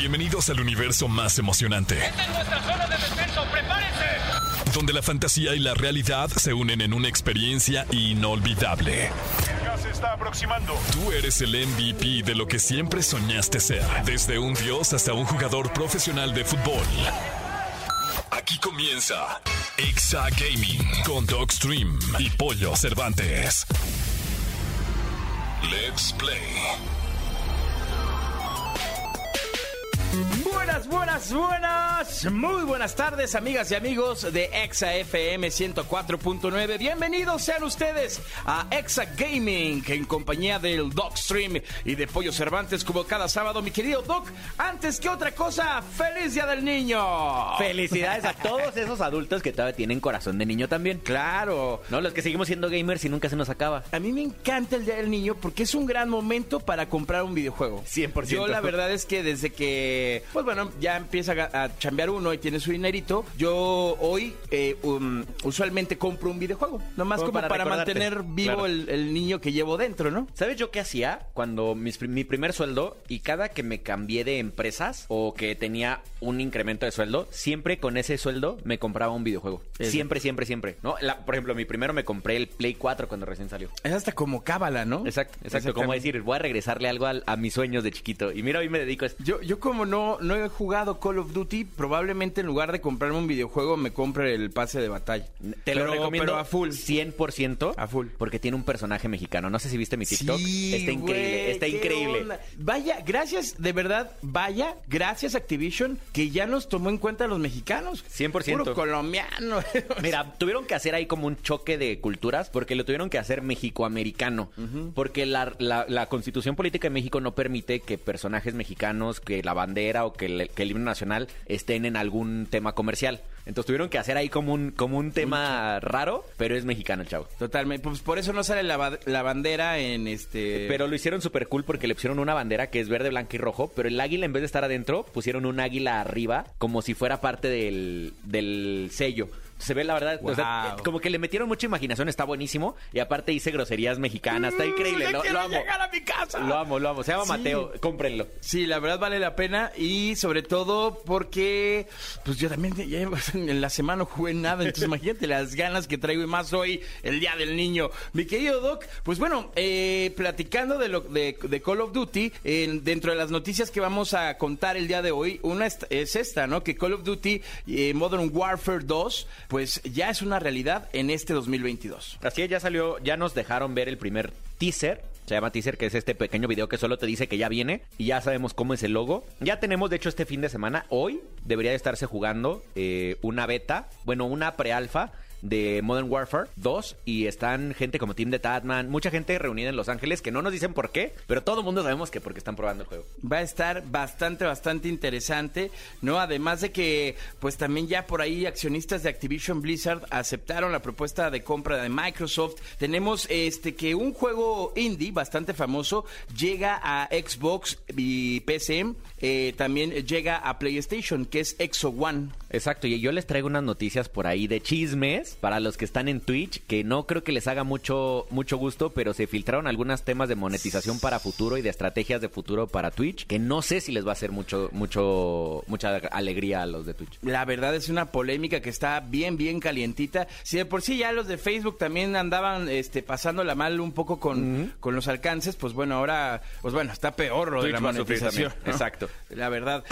Bienvenidos al universo más emocionante. Esta es nuestra zona de descenso, prepárense. Donde la fantasía y la realidad se unen en una experiencia inolvidable. El gas se está aproximando. Tú eres el MVP de lo que siempre soñaste ser. Desde un dios hasta un jugador profesional de fútbol. Aquí comienza Exa Gaming con Dogstream y Pollo Cervantes. Let's play. Buenas, buenas, buenas, muy buenas tardes amigas y amigos de Exa FM 104.9. Bienvenidos sean ustedes a Exa Gaming en compañía del Doc Stream y de Pollo Cervantes como cada sábado. Mi querido Doc, antes que otra cosa, feliz Día del Niño. Felicidades a todos esos adultos que todavía tienen corazón de niño también. Claro. No, los que seguimos siendo gamers y nunca se nos acaba. A mí me encanta el Día del Niño porque es un gran momento para comprar un videojuego. 100%. Yo la verdad es que desde que, pues bueno, ya empieza a, a chambear uno y tiene su dinerito, yo hoy eh, um, usualmente compro un videojuego. Nomás Como como, para mantener vivo Claro. el, el niño que llevo dentro, ¿no? ¿Sabes yo qué hacía cuando mis mi primer sueldo y cada que me cambié de empresas o que tenía un incremento de sueldo, siempre con ese sueldo me compraba un videojuego? Siempre, siempre, siempre. ¿no? La- por ejemplo, mi primero me compré el Play 4 cuando recién salió. Es hasta como cábala, ¿no? Exacto, exacto. Como decir, voy a regresarle algo al- a, mis sueños de chiquito. Y mira, hoy me dedico a esto. Yo, yo como no, no he jugado Call of Duty, probablemente en lugar de comprarme un videojuego me compre el pase de batalla. Te lo Pero- recomiendo pero a full. 100%. A full. Porque tiene un personaje mexicano. No sé si viste mi TikTok. Sí, está increíble, está increíble. onda. Vaya, gracias, de verdad, vaya, gracias Activision, que ya nos tomó en cuenta a los mexicanos. 100%. Puro colombiano. Mira, tuvieron que hacer ahí como un choque de culturas porque lo tuvieron que hacer mexicoamericano. Porque la, la- la constitución política de México no permite que personajes mexicanos, que la bandera o que el, que el himno nacional estén en algún tema comercial. Entonces tuvieron que hacer ahí como un, como un tema raro, pero es mexicano el chavo. Totalmente, pues por eso no sale la, la bandera en este... Pero lo hicieron súper cool porque le pusieron una bandera que es verde, blanca y rojo, pero el águila en vez de estar adentro, pusieron un águila arriba como si fuera parte del, del sello. Se ve la verdad, o sea, eh, como que le metieron mucha imaginación, está buenísimo. Y aparte hice groserías mexicanas, está increíble, ya lo, lo amo. llegar a mi casa. Lo amo, lo amo. Se llama Sí. Mateo, cómprenlo. Sí, la verdad vale la pena y sobre todo porque pues yo también ya en la semana no jugué nada, entonces imagínate las ganas que traigo y más hoy, el Día del Niño. Mi querido Doc, pues bueno, eh, platicando de, lo, de, de Call of Duty, en- dentro de las noticias que vamos a contar el día de hoy, una es esta, ¿no? Que Call of Duty eh, Modern Warfare 2, pues ya es una realidad en este 2022. Así es, ya salió, ya nos dejaron ver el primer teaser. Se llama teaser, que es este pequeño video que solo te dice que ya viene. Y ya sabemos cómo es el logo. Ya tenemos, de hecho, este fin de semana. Hoy debería de estarse jugando eh, una beta, bueno, una pre-alfa de Modern Warfare 2 y están gente como Team de Tatman, mucha gente reunida en Los Ángeles que no nos dicen por qué, pero todo el mundo sabemos que porque están probando el juego. Va a estar bastante, bastante interesante, ¿no? Además de que, pues también ya por ahí accionistas de Activision Blizzard aceptaron la propuesta de compra de Microsoft. Tenemos este que un juego indie bastante famoso llega a Xbox y PC, eh, también llega a PlayStation, que es Exo One. Exacto, y yo les traigo unas noticias por ahí de chismes para los que están en Twitch, que no creo que les haga mucho, mucho gusto, pero se filtraron algunos temas de monetización para futuro y de estrategias de futuro para Twitch, que no sé si les va a hacer mucho, mucho, mucha alegría a los de Twitch. La verdad es una polémica que está bien, bien calientita. Si de por sí ya los de Facebook también andaban este, pasándola mal un poco con, con los alcances, pues bueno, ahora, pues bueno, está peor lo de la monetización. también. Exacto. La verdad.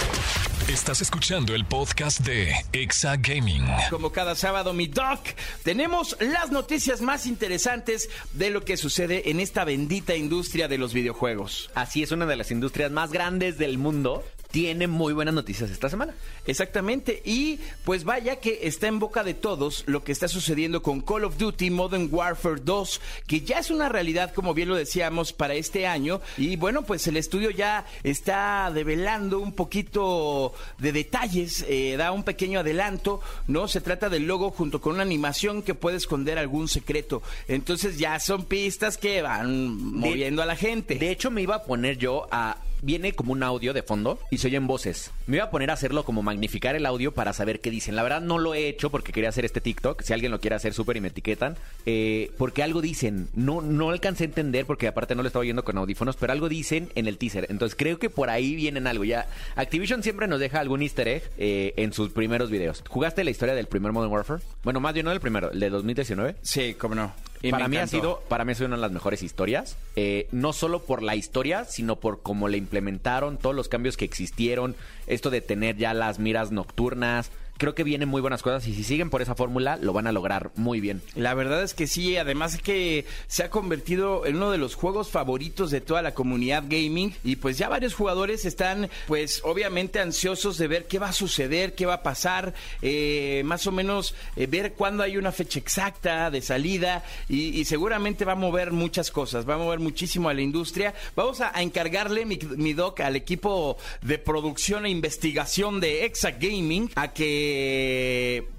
Estás escuchando el podcast de Exa Gaming. Como cada sábado, mi doc, tenemos las noticias más interesantes de lo que sucede en esta bendita industria de los videojuegos. Así es una de las industrias más grandes del mundo. Tiene muy buenas noticias esta semana. Exactamente, y pues vaya que está en boca de todos lo que está sucediendo con Call of Duty Modern Warfare 2, que ya es una realidad, como bien lo decíamos, para este año. Y bueno, pues el estudio ya está develando un poquito de detalles, eh, da un pequeño adelanto, ¿no? Se trata del logo junto con una animación que puede esconder algún secreto. Entonces ya son pistas que van moviendo a la gente. De hecho, me iba a poner yo a viene como un audio de fondo y se oyen voces. Me iba a poner a hacerlo como magnificar el audio para saber qué dicen. La verdad no lo he hecho porque quería hacer este TikTok. Si alguien lo quiere hacer, súper y me etiquetan. Eh, porque algo dicen. No, no alcancé a entender porque aparte no lo estaba oyendo con audífonos, pero algo dicen en el teaser. Entonces creo que por ahí vienen algo. Ya Activision siempre nos deja algún easter egg eh, en sus primeros videos. ¿Jugaste la historia del primer Modern Warfare? Bueno, más bien no del primero, el de 2019. Sí, cómo no. Para mí ha sido para mí ha sido una de las mejores historias Eh, no solo por la historia sino por cómo le implementaron todos los cambios que existieron esto de tener ya las miras nocturnas creo que vienen muy buenas cosas y si siguen por esa fórmula lo van a lograr muy bien La verdad es que sí, además es que se ha convertido en uno de los juegos favoritos de toda la comunidad gaming y pues ya varios jugadores están pues obviamente ansiosos de ver qué va a suceder, qué va a pasar, eh, más o menos eh, ver cuándo hay una fecha exacta de salida y, seguramente va a mover muchas cosas, va a mover muchísimo a la industria. Vamos a, a encargarle, mi, mi doc, al equipo de producción e investigación de Exa Gaming a que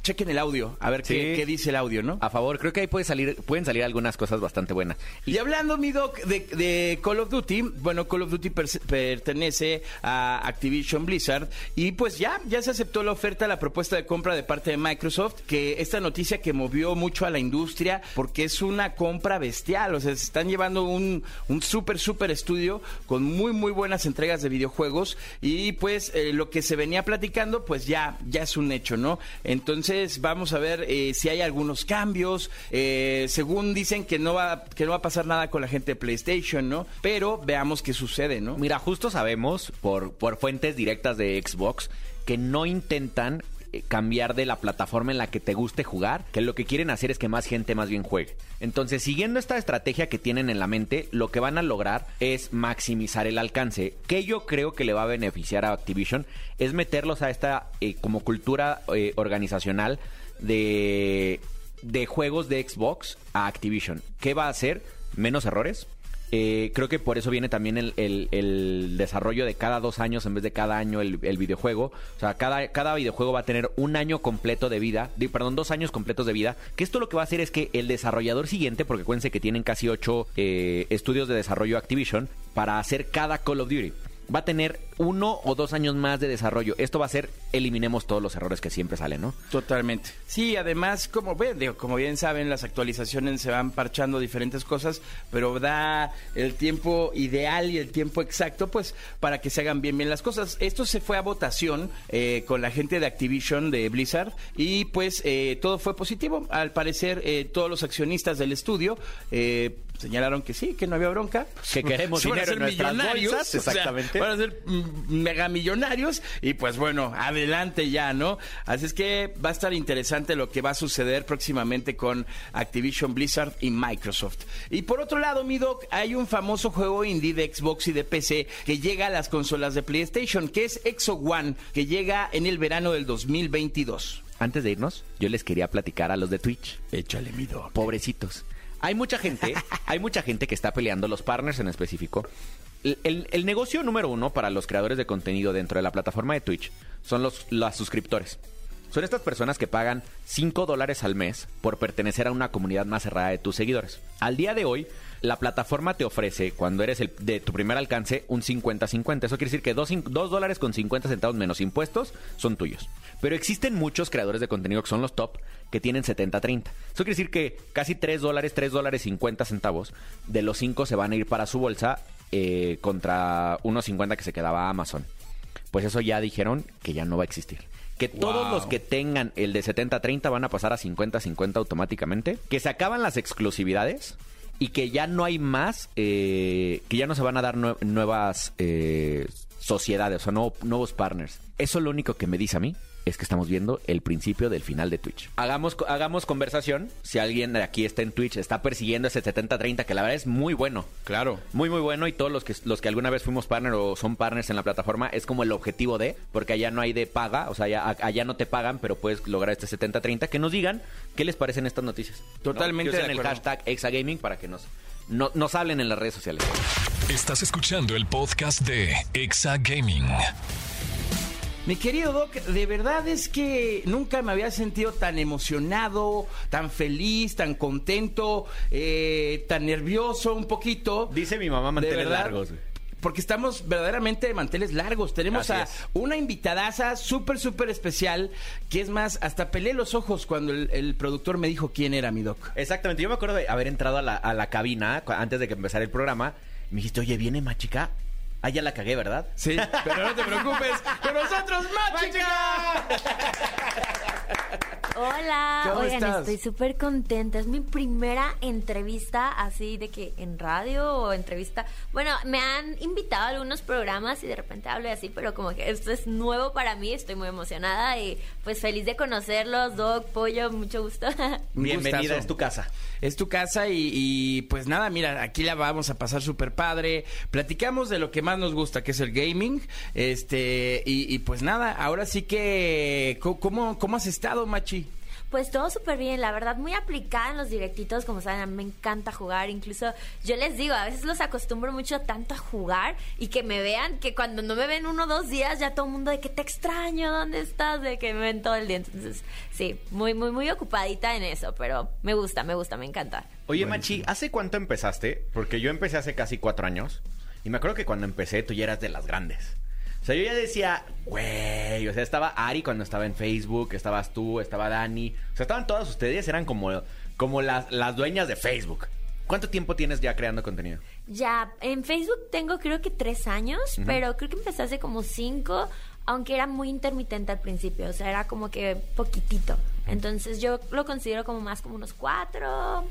chequen el audio, a ver qué, Sí. qué dice el audio, ¿no? a favor creo que ahí puede salir pueden salir algunas cosas bastante buenas Y hablando, mi doc, de, de Call of Duty, bueno, Call of Duty per- pertenece a Activision Blizzard y pues ya, ya se aceptó la oferta, la propuesta de compra de parte de Microsoft, que esta noticia que movió mucho a la industria porque es una compra bestial, o sea, se están llevando un, un súper, súper estudio con muy, muy buenas entregas de videojuegos y pues eh, lo que se venía platicando, pues ya, ya es un hecho, ¿no? Entonces vamos a ver eh, si hay algunos cambios, eh, según dicen que no va, que no va a pasar nada con la gente de PlayStation, ¿no? Pero veamos qué sucede, ¿no? Mira, justo sabemos por, por fuentes directas de Xbox que no intentan cambiar de la plataforma en la que te guste jugar, que lo que quieren hacer es que más gente más bien juegue. Entonces, siguiendo esta estrategia que tienen en la mente, lo que van a lograr es maximizar el alcance, que yo creo que le va a beneficiar a Activision, es meterlos a esta eh, como cultura eh, organizacional de, de juegos de Xbox a Activision. ¿Qué va a hacer? Menos errores, eh, creo que por eso viene también el, el- desarrollo de cada dos años en vez de cada año el, el videojuego. O sea, cada, cada videojuego va a tener un año completo de vida, de- perdón, dos años completos de vida. Que esto lo que va a hacer es que el desarrollador siguiente, porque acuérdense que tienen casi ocho eh, estudios de desarrollo Activision, para hacer cada Call of Duty. Va a tener uno o dos años más de desarrollo. Esto va a ser, eliminemos todos los errores que siempre salen, ¿no? Totalmente. Sí, además, como ven, digo, como bien saben, las actualizaciones se van parchando diferentes cosas, pero da el tiempo ideal y el tiempo exacto, pues, para que se hagan bien bien las cosas. Esto se fue a votación eh, con la gente de Activision, de Blizzard, y pues eh, todo fue positivo. Al parecer, eh, todos los accionistas del estudio eh, señalaron que sí, que no había bronca. Que queremos Se van a dinero en hacer nuestras millonarios, bolsas, o sea, exactamente. van a ser mm, megamillonarios y pues bueno, adelante ya, ¿no? Así es que va a estar interesante lo que va a suceder próximamente con Activision Blizzard y Microsoft. Y por otro lado, mi doc, hay un famoso juego indie de Xbox y de PC que llega a las consolas de PlayStation, que es Exo One, que llega en el verano del 2022. Antes de irnos, yo les quería platicar a los de Twitch. Échale mi doc. pobrecitos. Hay mucha gente, hay mucha gente que está peleando, los partners en específico. El, el- negocio número uno para los creadores de contenido dentro de la plataforma de Twitch son los, los suscriptores. Son estas personas que pagan 5 dólares al mes por pertenecer a una comunidad más cerrada de tus seguidores. Al día de hoy, la plataforma te ofrece, cuando eres el, de tu primer alcance, un 50-50. Eso quiere decir que 2 dólares con 50 centavos menos impuestos son tuyos. Pero existen muchos creadores de contenido que son los top que tienen 70-30. Eso quiere decir que casi 3 dólares, 3 dólares 50 centavos de los 5 se van a ir para su bolsa eh, contra unos 50 que se quedaba Amazon. Pues eso ya dijeron que ya no va a existir. Que todos Wow. los que tengan el de 70-30 van a pasar a 50-50 automáticamente. Que se acaban las exclusividades y que ya no hay más, eh, que ya no se van a dar nue- nuevas eh, sociedades o no- nuevos partners. Eso lo único que me dice a mí es que estamos viendo el principio del final de Twitch. Hagamos, hagamos conversación. Si alguien de aquí está en Twitch, está persiguiendo ese 70-30, que la verdad es muy bueno. Claro. Muy, muy bueno. Y todos los que, los que alguna vez fuimos partner o son partners en la plataforma, es como el objetivo de, porque allá no hay de paga, o sea, allá, allá no te pagan, pero puedes lograr este 70-30. Que nos digan qué les parecen estas noticias. Totalmente Que usen de el hashtag Exagaming para que nos, no- nos hablen en las redes sociales. Estás escuchando el podcast de Exa Gaming. Mi querido Doc, de verdad es que nunca me había sentido tan emocionado, tan feliz, tan contento, eh, tan nervioso un poquito. Dice mi mamá verdad. largos. porque estamos verdaderamente de manteles largos. Tenemos Así a es. una invitadaza súper, súper especial, que es más, hasta peleé los ojos cuando el, el productor me dijo quién era mi doc. Exactamente, yo me acuerdo de haber entrado a la, a la cabina antes de que empezara el programa. Me dijiste, oye, ¿viene Machica? Ah, ya la cagué, ¿verdad? Sí, pero no te preocupes. ¡Con nosotros, Mágica! Hola, ¿Cómo oigan, estás? estoy súper contenta. Es mi primera entrevista así de que en radio o entrevista. Bueno, me han invitado a algunos programas y de repente hablo así, pero como que esto es nuevo para mí. Estoy muy emocionada y pues feliz de conocerlos. Doc, Pollo, mucho gusto. Bienvenida, gustazo. es tu casa. Es tu casa y, y, pues nada, mira, aquí la vamos a pasar súper padre. Platicamos de lo que más nos gusta, que es el gaming. Este, y, y pues nada, ahora sí que, ¿cómo, cómo has estado, Machi? Pues todo súper bien, la verdad, muy aplicada en los directitos, como saben, a mí me encanta jugar, incluso yo les digo, a veces los acostumbro mucho tanto a jugar y que me vean, que cuando no me ven uno o dos días, ya todo el mundo de que te extraño, ¿dónde estás? De que me ven todo el día, entonces sí, muy, muy, muy ocupadita en eso, pero me gusta, me gusta, me encanta. Oye, Machi, ¿hace cuánto empezaste? Porque yo empecé hace casi cuatro años. Y me acuerdo que cuando empecé tú ya eras de las grandes. O sea, yo ya decía, güey, o sea, estaba Ari cuando estaba en Facebook, estabas tú, estaba Dani. O sea, estaban todas ustedes, eran como, como las, las dueñas de Facebook. ¿Cuánto tiempo tienes ya creando contenido? Ya, en Facebook tengo creo que tres años, pero creo que empecé hace como cinco, aunque era muy intermitente al principio, o sea, era como que poquitito. Entonces yo lo considero como más como unos cuatro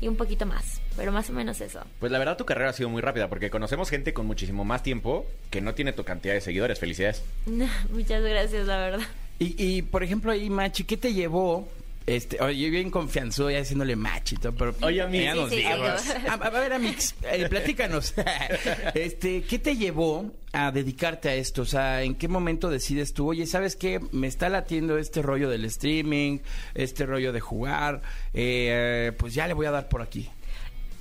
y un poquito más, pero más o menos eso. Pues la verdad tu carrera ha sido muy rápida porque conocemos gente con muchísimo más tiempo que no tiene tu cantidad de seguidores. Felicidades. Muchas gracias, la verdad. Y, y, por ejemplo, ahí, Machi, ¿qué te llevó? Este, oye, yo bien confianzudo ya haciéndole Machi y todo, pero... Oye, a mí- Ya Sí, nos sí, digas. sí. A, a ver, Amix, eh, platícanos. este, ¿qué te llevó a dedicarte a esto? O sea, ¿en qué momento decides tú, oye, ¿sabes qué? Me está latiendo este rollo del streaming, este rollo de jugar, eh, pues ya le voy a dar por aquí.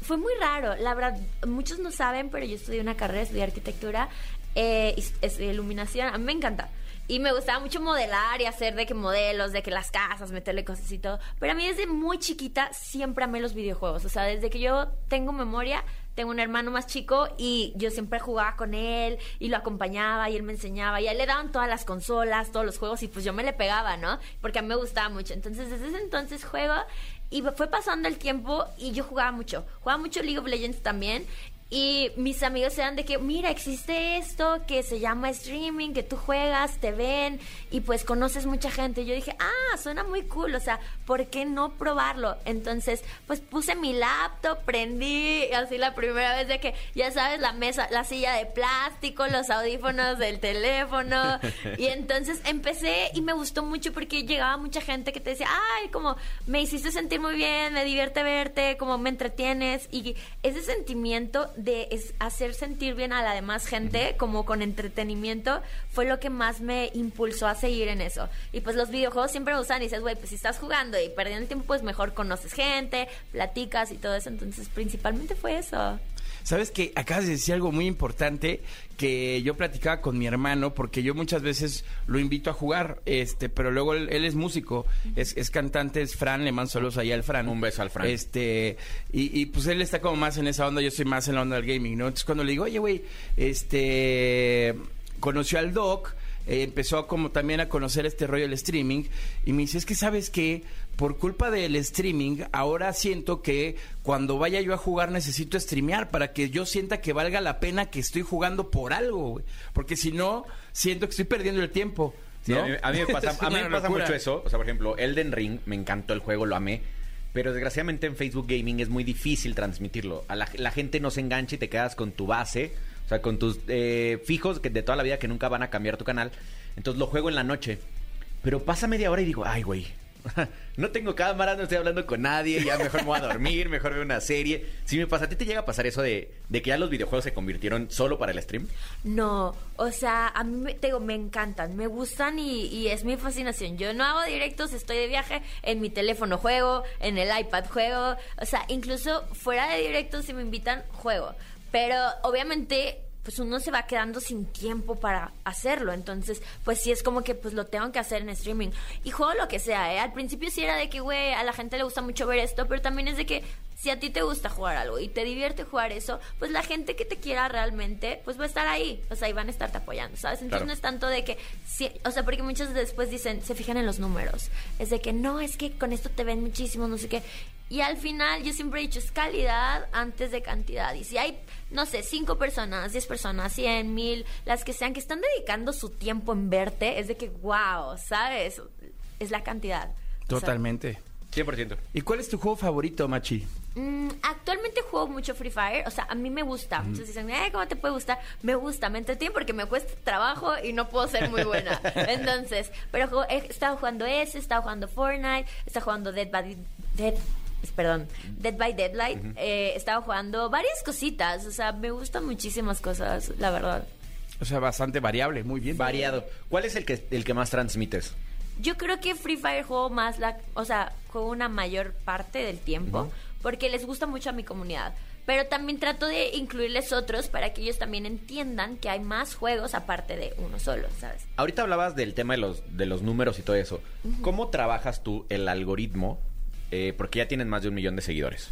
Fue muy raro, la verdad, muchos no saben, pero yo estudié una carrera, estudié arquitectura, eh, estudié iluminación, a mí me encanta. Y me gustaba mucho modelar y hacer de que modelos, de que las casas, meterle cosas y todo. Pero a mí desde muy chiquita siempre amé los videojuegos. O sea, desde que yo tengo memoria, tengo un hermano más chico y yo siempre jugaba con él y lo acompañaba y él me enseñaba y le daban todas las consolas, todos los juegos y pues yo me le pegaba, ¿no? Porque a mí me gustaba mucho. Entonces desde ese entonces juego y fue pasando el tiempo y yo jugaba mucho. Jugaba mucho League of Legends también. Y mis amigos eran de que, mira, existe esto que se llama streaming, que tú juegas, te ven y pues conoces mucha gente. Y yo dije, ah, suena muy cool, o sea, ¿por qué no probarlo? Entonces, pues puse mi laptop, prendí, así la primera vez de que, ya sabes, la mesa, la silla de plástico, los audífonos del teléfono. Y entonces empecé y me gustó mucho porque llegaba mucha gente que te decía, ay, como me hiciste sentir muy bien, me divierte verte, como me entretienes. Y ese sentimiento de es- hacer sentir bien a la demás gente, como con entretenimiento, fue lo que más me impulsó a seguir en eso. Y pues los videojuegos siempre me gustan y dices, güey, pues si estás jugando y perdiendo el tiempo, pues mejor conoces gente, platicas y todo eso. Entonces, principalmente fue eso. Sabes que acabas de decir algo muy importante que yo platicaba con mi hermano porque yo muchas veces lo invito a jugar, este, pero luego él, él es músico, es, es cantante, es Fran, le mando saludos ahí al Fran. Un beso al Fran. Este, y, y, pues él está como más en esa onda, yo estoy más en la onda del gaming, ¿no? Entonces cuando le digo, oye, güey, este, conoció al Doc, eh, empezó como también a conocer este rollo del streaming y me dice, es que sabes que por culpa del streaming, ahora siento que cuando vaya yo a jugar necesito streamear para que yo sienta que valga la pena que estoy jugando por algo, güey. Porque si no, siento que estoy perdiendo el tiempo. A, mí, a mí me pasa, Es a mí una me pasa locura. mucho eso. O sea, por ejemplo, Elden Ring, me encantó el juego, lo amé. Pero desgraciadamente en Facebook Gaming es muy difícil transmitirlo. A la, la gente no se engancha y te quedas con tu base, o sea, con tus eh, fijos que de toda la vida que nunca van a cambiar tu canal. Entonces lo juego en la noche. Pero pasa media hora y digo, ay, güey. No tengo cámara, no estoy hablando con nadie, ya mejor me voy a dormir, mejor veo una serie. Si me pasa, ¿a ti te llega a pasar eso de, que ya los videojuegos se convirtieron solo para el stream? No, o sea, a mí te digo, me encantan, me gustan y, y es mi fascinación. Yo no hago directos, estoy de viaje, en mi teléfono juego, en el iPad juego, o sea, incluso fuera de directos si me invitan, juego. Pero obviamente pues uno se va quedando sin tiempo para hacerlo. Entonces, pues sí es como que pues lo tengo que hacer en streaming. Y juego lo que sea, ¿eh? Al principio sí era de que, güey, a la gente le gusta mucho ver esto, pero también es de que si a ti te gusta jugar algo y te divierte jugar eso, pues la gente que te quiera realmente, pues va a estar ahí. O sea, y van a estarte apoyando, ¿sabes? Entonces Claro. no es tanto de que, sí, o sea, porque muchos después dicen, se fijan en los números. Es de que no, es que con esto te ven muchísimo, no sé qué. Y al final yo siempre he dicho, es calidad antes de cantidad. Y si hay, no sé, cinco personas, diez personas, cien, mil, las que sean, que están dedicando su tiempo en verte, es de que, wow, ¿sabes? Es la cantidad. O sea, Totalmente. 100%. ¿Y cuál es tu juego favorito, Machi? Mm, actualmente juego mucho Free Fire, o sea, a mí me gusta. Muchos dicen, eh, ¿cómo te puede gustar? Me gusta, me entretiene porque me cuesta trabajo y no puedo ser muy buena. Entonces, pero juego- he estado jugando ese, he estado jugando Fortnite, he estado jugando Dead by Dead, perdón, Dead by Deadlight, eh, he estado jugando varias cositas, o sea, me gustan muchísimas cosas, la verdad. O sea, bastante variable, muy bien. Variado. ¿Cuál es el que, el que más transmites? Yo creo que Free Fire juego más la, o sea, juego una mayor parte del tiempo porque les gusta mucho a mi comunidad. Pero también trato de incluirles otros para que ellos también entiendan que hay más juegos aparte de uno solo, ¿sabes? Ahorita hablabas del tema de los, de los números y todo eso. ¿Cómo trabajas tú el algoritmo? Eh, porque ya tienes más de un millón de seguidores.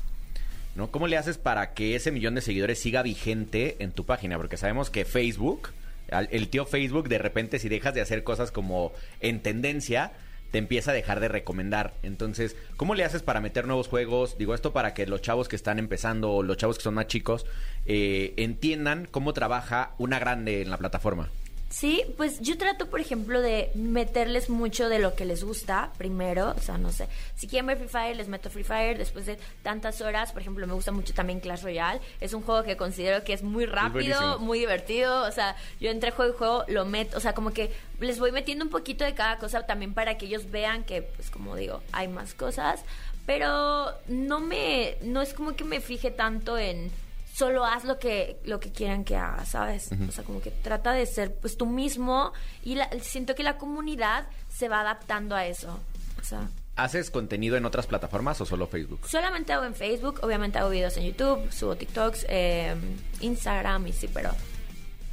¿no? ¿Cómo le haces para que ese millón de seguidores siga vigente en tu página? Porque sabemos que Facebook, el tío Facebook, de repente si dejas de hacer cosas como en tendencia, te empieza a dejar de recomendar. Entonces, ¿cómo le haces para meter nuevos juegos? Digo esto para que los chavos que están empezando o los chavos que son más chicos eh, entiendan cómo trabaja una grande en la plataforma. Sí, pues yo trato, por ejemplo, de meterles mucho de lo que les gusta primero. O sea, no sé, si quieren ver Free Fire, les meto Free Fire después de tantas horas. Por ejemplo, me gusta mucho también Clash Royale. Es un juego que considero que es muy rápido, muy divertido. O sea, yo entre juego y juego lo meto. O sea, como que les voy metiendo un poquito de cada cosa también para que ellos vean que, pues como digo, hay más cosas. Pero no me, no es como que me fije tanto en solo haz lo que lo que quieran que hagas, ¿sabes? O sea, como que trata de ser pues tú mismo y la- siento que la comunidad se va adaptando a eso. O sea, ¿Haces contenido en otras plataformas o solo Facebook? solamente hago en Facebook, obviamente hago videos en YouTube, subo TikToks, eh, Instagram y sí, pero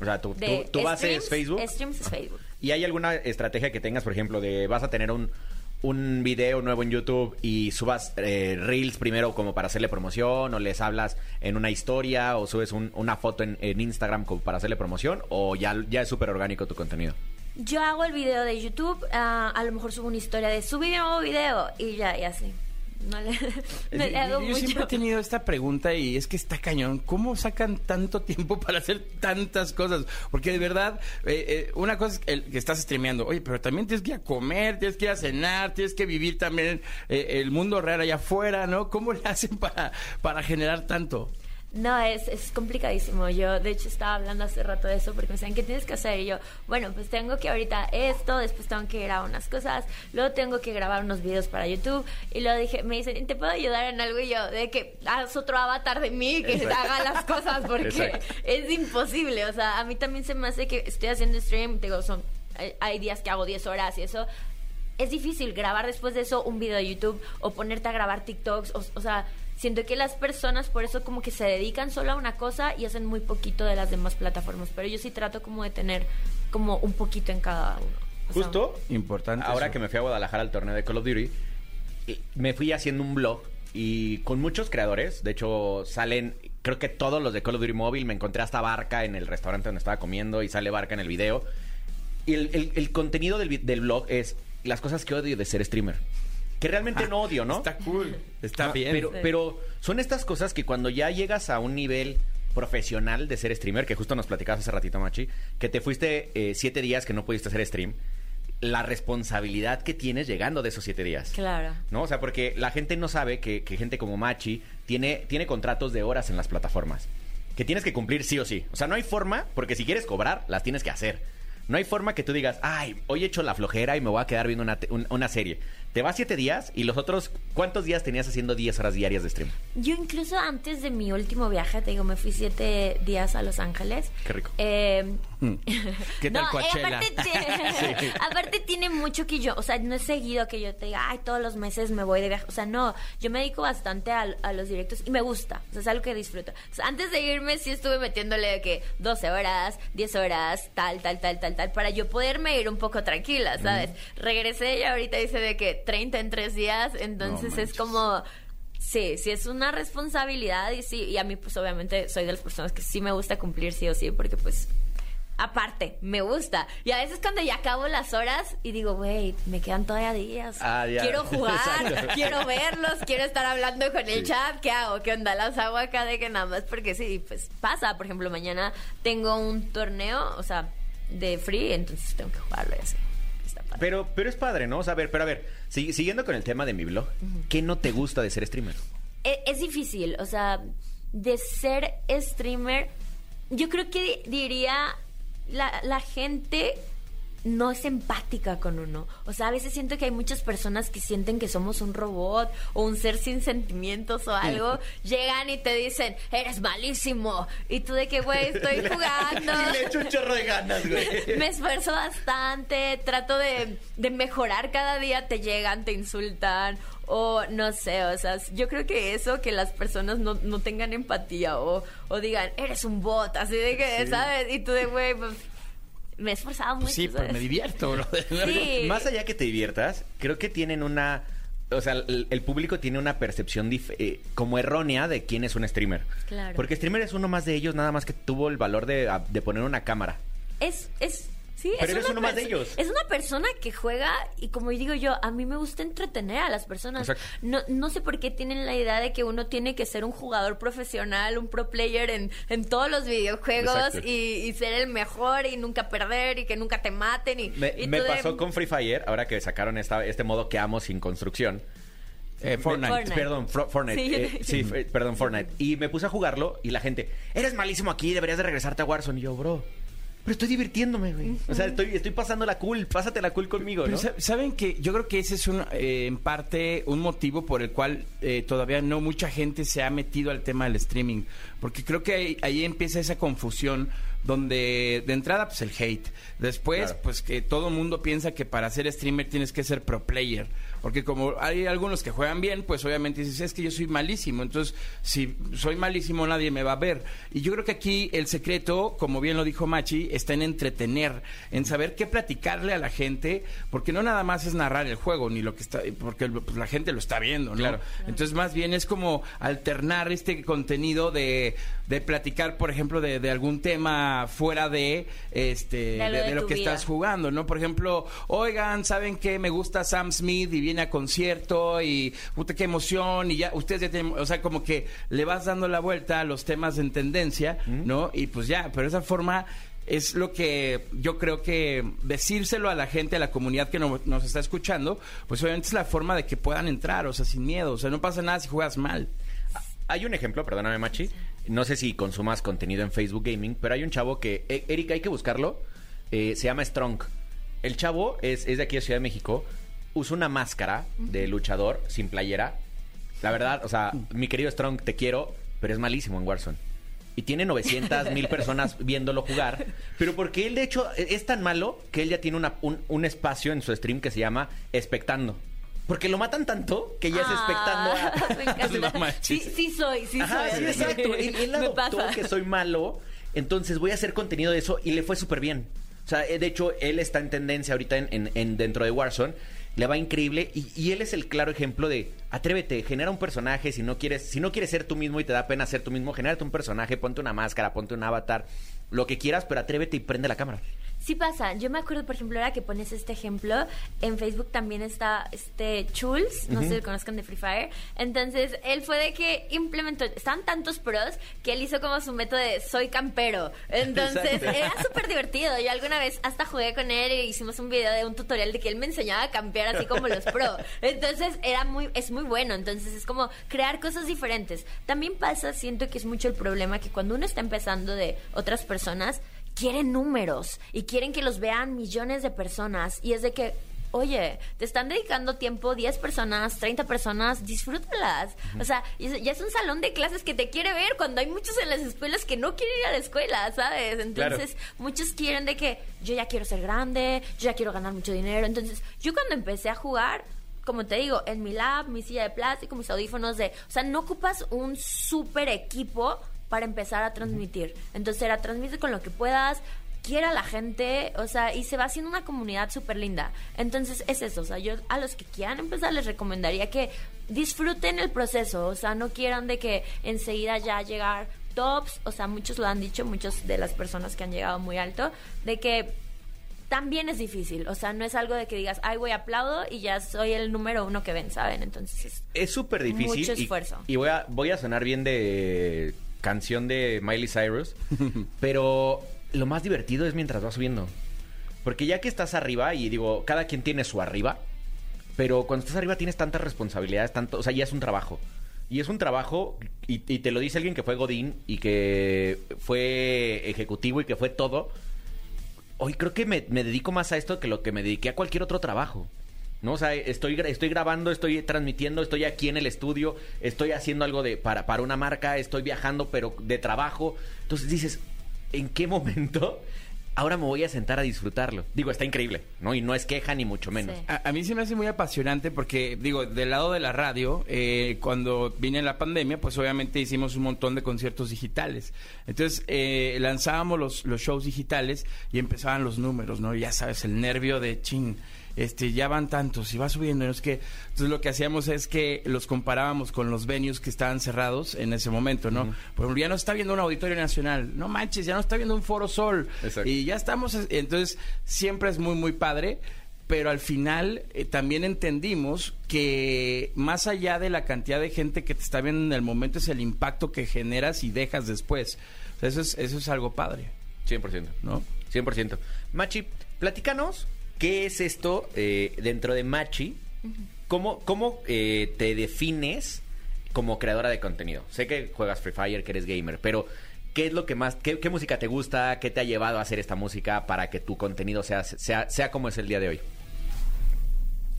O sea, tu base es streams- Facebook. Streams es Facebook. ¿Y hay alguna estrategia que tengas, por ejemplo, de vas a tener un, un video nuevo en YouTube y subas eh, Reels primero como para hacerle promoción o les hablas en una historia o subes un- una foto en, Instagram como para hacerle promoción o ya, ya es súper orgánico tu contenido? Yo hago el video de YouTube, ah, a lo mejor subo una historia de subí un nuevo video y ya, y así. No le, no le hago yo mucho. siempre he tenido esta pregunta y es que está cañón. ¿Cómo sacan tanto tiempo para hacer tantas cosas? Porque de verdad, eh, eh, una cosa es el, que estás streameando, oye, pero también tienes que ir a comer, tienes que ir a cenar, tienes que vivir también eh, el mundo real allá afuera, ¿no? ¿Cómo le hacen para, para generar tanto? No, es, es complicadísimo. Yo, de hecho, estaba hablando hace rato de eso porque me decían, ¿qué tienes que hacer? Y yo, bueno, pues tengo que ahorita esto, después tengo que grabar unas cosas, luego tengo que grabar unos videos para YouTube. Y luego dije, me dicen, ¿te puedo ayudar en algo? Y yo, de que haz otro avatar de mí que Exacto. haga las cosas porque Exacto. es imposible. O sea, a mí también se me hace que estoy haciendo stream, digo, son, hay, hay días que hago 10 horas y eso. Es difícil grabar después de eso un video de YouTube o ponerte a grabar TikToks. O, o sea, siento que las personas por eso como que se dedican solo a una cosa y hacen muy poquito de las demás plataformas. Pero yo sí trato como de tener como un poquito en cada uno. O sea, Justo Importante. ahora eso. que me fui a Guadalajara al torneo de Call of Duty, y me fui haciendo un blog y con muchos creadores. De hecho, salen, creo que todos los de Call of Duty Móvil. Me encontré hasta Barca en el restaurante donde estaba comiendo y sale Barca en el video. Y el, el- el contenido del, del blog es las cosas que odio de ser streamer. Que realmente no odio, ¿no? Está cool, está Ah, bien. Pero, Sí. pero son estas cosas que cuando ya llegas a un nivel profesional de ser streamer, que justo nos platicabas hace ratito, Machi, que te fuiste eh, siete días que no pudiste hacer stream, la responsabilidad que tienes llegando de esos siete días. Claro. ¿No? O sea, porque la gente no sabe que, que gente como Machi tiene, tiene contratos de horas en las plataformas. Que tienes que cumplir sí o sí. O sea, no hay forma, porque si quieres cobrar, las tienes que hacer. No hay forma que tú digas, ay, hoy he hecho la flojera y me voy a quedar viendo una, un- una serie. Te vas siete días y los otros, ¿cuántos días tenías haciendo 10 horas diarias de stream? Yo incluso antes de mi último viaje, te digo, me fui siete días a Los Ángeles. Qué rico. Eh, ¿Qué tal No, eh, aparte, tiene, aparte tiene mucho que yo, o sea, no es seguido que yo te diga, ay, todos los meses me voy de viaje. O sea, no, yo me dedico bastante a, a los directos y me gusta, o sea, es algo que disfruto. O sea, antes de irme sí estuve metiéndole de que 12 horas, 10 horas, tal, tal, tal, tal, tal, para yo poderme ir un poco tranquila, ¿sabes? Regresé y ahorita dice de que 30 en 3 días, entonces es como... Sí, sí es una responsabilidad y sí, y a mí pues obviamente soy de las personas que sí me gusta cumplir sí o sí, porque pues aparte, me gusta. Y a veces cuando ya acabo las horas y digo, güey, me quedan todavía días. Ah, ya. Quiero jugar, Exacto. quiero verlos, quiero estar hablando con el chat. ¿Qué hago? ¿Qué onda? Las hago acá de que nada más porque sí, pues pasa. Por ejemplo, mañana tengo un torneo, o sea, de free, entonces tengo que jugarlo y así. Está padre. Pero, pero es padre, ¿no? O sea, a ver, pero a ver, si- siguiendo con el tema de mi blog, ¿qué no te gusta de ser streamer? E- es, difícil, o sea, de ser streamer, yo creo que di- diría la, la gente no es empática con uno. O sea, a veces siento que hay muchas personas que sienten que somos un robot o un ser sin sentimientos o algo. Llegan y te dicen, eres malísimo. Y tú de que, güey, estoy jugando. Le echo un chorro de ganas, güey. Me esfuerzo bastante, trato de, de mejorar cada día, te llegan, te insultan, o no sé, o sea, yo creo que eso, que las personas no, no tengan empatía o, o digan, eres un bot, así de que, ¿sabes? Y tú de, güey, pues me he esforzado mucho. Pues sí, pero me divierto, bro. Sí. Más allá que te diviertas, creo que tienen una... O sea, el, el público tiene una percepción dif- eh, como errónea de quién es un streamer. Claro. Porque streamer es uno más de ellos, nada más que tuvo el valor de, de poner una cámara. Es, es, sí, Pero es eres una uno más de ellos. Es una persona que juega y como digo yo, a mí me gusta entretener a las personas. Exacto. No, no sé por qué tienen la idea de que uno tiene que ser un jugador profesional, un pro player en, en todos los videojuegos y, y ser el mejor y nunca perder y que nunca te maten. Y, Me, y me tú de- pasó con Free Fire, ahora que sacaron esta, este modo que amo sin construcción. Eh, Fortnite. Fortnite. Perdón, Fro- Fortnite. Sí, Eh, sí, f- perdón, Fortnite. Y me puse a jugarlo y la gente, eres malísimo aquí, deberías de regresarte a Warzone. Y yo, bro, pero estoy divirtiéndome, güey. O sea, estoy, estoy pasando la cool, pásate la cool conmigo, ¿no? sa- saben que yo creo que ese es un, eh, en parte un motivo por el cual eh, todavía no mucha gente se ha metido al tema del streaming, porque creo que ahí, ahí empieza esa confusión donde de entrada pues el hate, después Claro. pues que todo el mundo piensa que para ser streamer tienes que ser pro player, porque como hay algunos que juegan bien, pues obviamente dices, es que yo soy malísimo, entonces si soy malísimo nadie me va a ver. Y yo creo que aquí el secreto, como bien lo dijo Machi, está en entretener, en saber qué platicarle a la gente, porque no nada más es narrar el juego, ni lo que está, porque pues, la gente lo está viendo, ¿no? Claro. Entonces más bien es como alternar este contenido de, de platicar, por ejemplo, de, de algún tema fuera de este De lo de lo tu que vida. estás jugando, ¿no? Por ejemplo, oigan, ¿saben qué? Me gusta Sam Smith y viene a concierto y puta qué emoción y ya ustedes ya tienen, o sea, como que le vas dando la vuelta a los temas en tendencia, ¿no? Y pues ya, pero esa forma es lo que yo creo que decírselo a la gente, a la comunidad que no- nos está escuchando, pues obviamente es la forma de que puedan entrar, o sea, sin miedo, o sea, no pasa nada si juegas mal. Hay un ejemplo, perdóname, Machi. No sé si consumas contenido en Facebook Gaming, pero hay un chavo que, eh, Erika, hay que buscarlo. eh, se llama Strong. El chavo es, es de aquí de Ciudad de México. Usa una máscara de luchador sin playera. La verdad, o sea, mi querido Strong, te quiero, pero es malísimo en Warzone. Y tiene 900 mil personas viéndolo jugar. Pero porque él, de hecho, e- es tan malo que él ya tiene una- un, un espacio en su stream que se llama Espectando. Porque lo matan tanto que ya es Ah. No manches. sí, sí soy, sí Ajá, soy. sí, exacto. Él, adoptó pasa. que soy malo, entonces voy a hacer contenido de eso y le fue súper bien. O sea, eh, de hecho, él está en tendencia ahorita en, en- en- dentro de Warzone. Le va increíble y, y él es el claro ejemplo de atrévete, genera un personaje si no quieres, si no quieres ser tú mismo y te da pena ser tú mismo, genérate un personaje, ponte una máscara, ponte un avatar, lo que quieras, pero atrévete y prende la cámara. Sí pasa. Yo me acuerdo, por ejemplo, ahora que pones este ejemplo, en Facebook también está este Chuls, no sé si lo conozcan de Free Fire. Entonces, él fue de que implementó, estaban tantos pros que él hizo como su método de soy campero. Entonces, Exacto. era súper divertido. Yo alguna vez hasta jugué con él y hicimos un video de un tutorial de que él me enseñaba a campear así como los pro. Entonces, era muy, es muy bueno. Entonces, es como crear cosas diferentes. También pasa, siento que es mucho el problema que cuando uno está empezando de otras personas, quieren números y quieren que los vean millones de personas y es de que oye, te están dedicando tiempo 10 personas, 30 personas, disfrútalas. O sea, ya es un salón de clases que te quiere ver cuando hay muchos en las escuelas que no quieren ir a la escuela, ¿sabes? Entonces, muchos quieren de que yo ya quiero ser grande, yo ya quiero ganar mucho dinero. Entonces, yo cuando empecé a jugar, como te digo, en mi lab, mi silla de plástico, mis audífonos de... O sea, no ocupas un super equipo para empezar a transmitir. Entonces era transmite con lo que puedas, quiera la gente, o sea, y se va haciendo una comunidad súper linda. Entonces es eso, o sea, yo a los que quieran empezar les recomendaría que disfruten el proceso, o sea, no quieran de que enseguida ya llegar tops, o sea, muchos lo han dicho, muchos de las personas que han llegado muy alto, de que también es difícil, o sea, no es algo de que digas, ay, voy, aplaudo y ya soy el número uno que ven, ¿saben? Entonces, es- súper difícil. Mucho y- esfuerzo. Y, voy, a, voy a sonar bien de canción de Miley Cyrus. pero lo más divertido es mientras vas subiendo. Porque ya que estás arriba, y digo, cada quien tiene su arriba. Pero cuando estás arriba tienes tantas responsabilidades, tanto, o sea, ya es un trabajo. Y es un trabajo, y, y te lo dice alguien que fue Godín y que fue ejecutivo y que fue todo. Hoy creo que me, me dedico más a esto que lo que me dediqué a cualquier otro trabajo. ¿No? O sea, estoy, estoy grabando, estoy transmitiendo, estoy aquí en el estudio, estoy haciendo algo de para, para una marca, estoy viajando, pero de trabajo. Entonces dices, ¿en qué momento ahora me voy a sentar a disfrutarlo? Digo, está increíble, ¿no? Y no es queja ni mucho menos. Sí. A, a mí se me hace muy apasionante porque, digo, del lado de la radio, eh, cuando vine la pandemia, pues obviamente hicimos un montón de conciertos digitales. Entonces, eh, lanzábamos los, los shows digitales y empezaban los números, ¿no? Ya sabes, el nervio de chin. Este, ya van tantos y va subiendo. ¿no? Es que, entonces lo que hacíamos es que los comparábamos con los venues que estaban cerrados en ese momento, ¿no? Por ejemplo, ya no está viendo un auditorio nacional. No manches, ya no está viendo un foro sol. Exacto. Y ya estamos, entonces siempre es muy, muy padre, pero al final eh, también entendimos que más allá de la cantidad de gente que te está viendo en el momento es el impacto que generas y dejas después. O sea, eso es, eso es algo padre, 100%. ¿no? 100%. Machi, platícanos qué es esto eh, dentro de Machi. ¿Cómo, cómo eh, te defines como creadora de contenido? Sé que juegas Free Fire, que eres gamer, pero ¿qué es lo que más, qué, qué música te gusta? ¿Qué te ha llevado a hacer esta música para que tu contenido sea, sea, sea como es el día de hoy?